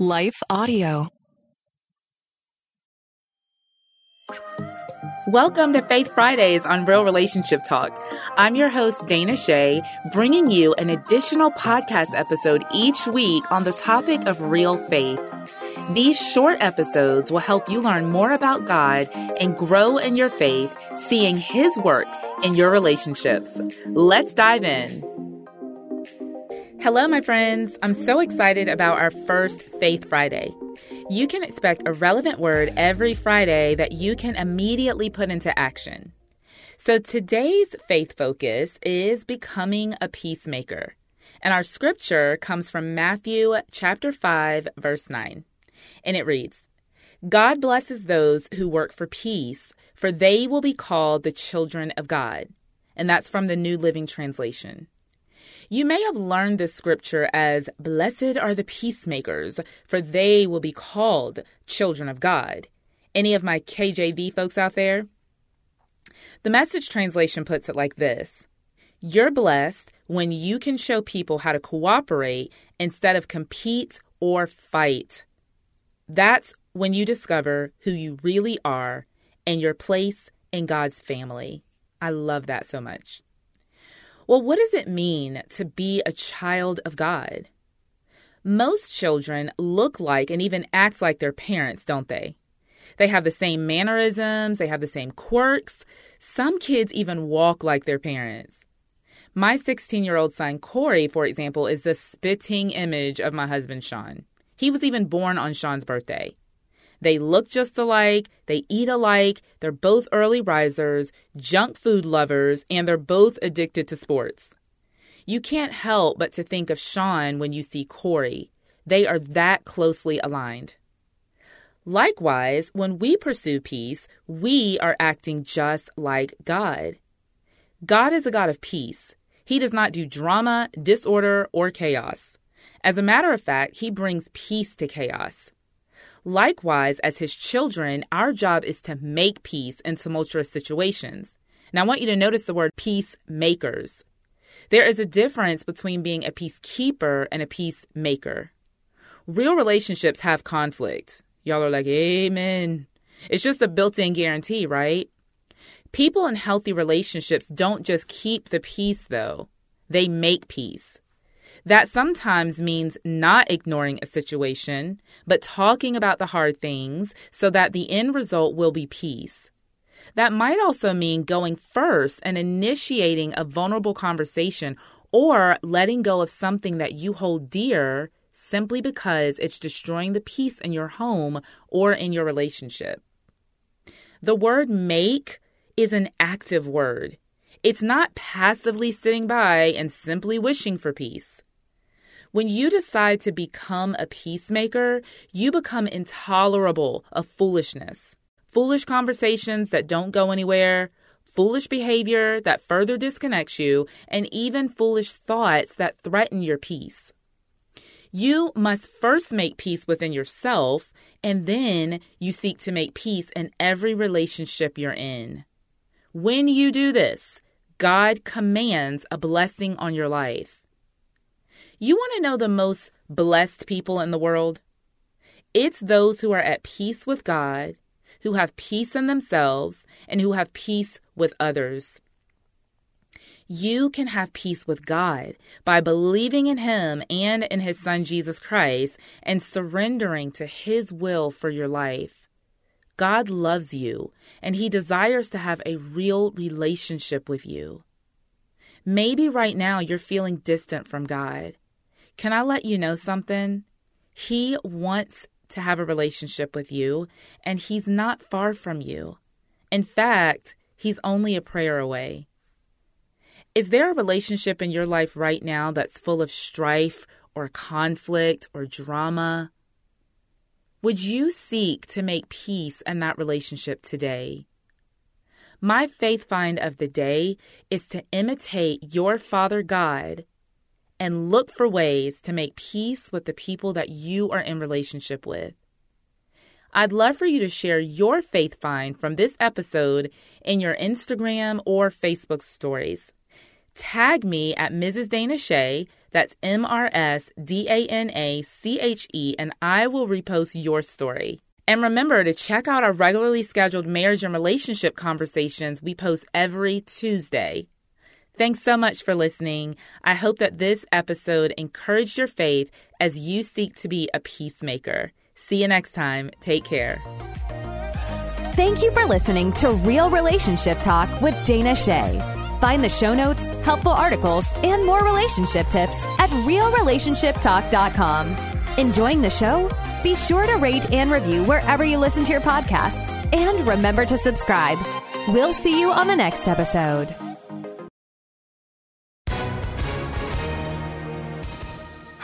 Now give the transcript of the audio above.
Life Audio. Welcome to Faith Fridays on Real Relationship Talk. I'm your host, Dana Che, bringing you an additional podcast episode each week on the topic of real faith. These short episodes will help you learn more about God and grow in your faith, seeing His work in your relationships. Let's dive in. Hello, my friends. I'm so excited about our first Faith Friday. You can expect a relevant word every Friday that you can immediately put into action. So today's faith focus is becoming a peacemaker. And our scripture comes from Matthew chapter 5 verse 9. And it reads, God blesses those who work for peace, for they will be called the children of God. And that's from the New Living Translation. You may have learned this scripture as Blessed are the peacemakers, for they will be called children of God. Any of my KJV folks out there? The message translation puts it like this You're blessed when you can show people how to cooperate instead of compete or fight. That's when you discover who you really are and your place in God's family. I love that so much. Well, what does it mean to be a child of God? Most children look like and even act like their parents, don't they? They have the same mannerisms, they have the same quirks. Some kids even walk like their parents. My 16 year old son, Corey, for example, is the spitting image of my husband, Sean. He was even born on Sean's birthday. They look just alike, they eat alike, they're both early risers, junk food lovers, and they're both addicted to sports. You can't help but to think of Sean when you see Corey. They are that closely aligned. Likewise, when we pursue peace, we are acting just like God. God is a God of peace. He does not do drama, disorder, or chaos. As a matter of fact, he brings peace to chaos. Likewise, as his children, our job is to make peace in tumultuous situations. Now, I want you to notice the word peacemakers. There is a difference between being a peacekeeper and a peacemaker. Real relationships have conflict. Y'all are like, Amen. It's just a built in guarantee, right? People in healthy relationships don't just keep the peace, though, they make peace. That sometimes means not ignoring a situation, but talking about the hard things so that the end result will be peace. That might also mean going first and initiating a vulnerable conversation or letting go of something that you hold dear simply because it's destroying the peace in your home or in your relationship. The word make is an active word. It's not passively sitting by and simply wishing for peace. When you decide to become a peacemaker, you become intolerable of foolishness. Foolish conversations that don't go anywhere, foolish behavior that further disconnects you, and even foolish thoughts that threaten your peace. You must first make peace within yourself, and then you seek to make peace in every relationship you're in. When you do this, God commands a blessing on your life. You want to know the most blessed people in the world? It's those who are at peace with God, who have peace in themselves, and who have peace with others. You can have peace with God by believing in Him and in His Son Jesus Christ and surrendering to His will for your life. God loves you and He desires to have a real relationship with you. Maybe right now you're feeling distant from God. Can I let you know something? He wants to have a relationship with you, and He's not far from you. In fact, He's only a prayer away. Is there a relationship in your life right now that's full of strife or conflict or drama? Would you seek to make peace in that relationship today? My faith find of the day is to imitate your Father God and look for ways to make peace with the people that you are in relationship with. I'd love for you to share your faith find from this episode in your Instagram or Facebook stories. Tag me at Mrs. Dana Che, That's M R S D A N A C H E, and I will repost your story. And remember to check out our regularly scheduled marriage and relationship conversations we post every Tuesday. Thanks so much for listening. I hope that this episode encouraged your faith as you seek to be a peacemaker. See you next time. Take care. Thank you for listening to Real Relationship Talk with Dana Che. Find the show notes, helpful articles, and more relationship tips at realrelationshiptalk.com. Enjoying the show? Be sure to rate and review wherever you listen to your podcasts. And remember to subscribe. We'll see you on the next episode.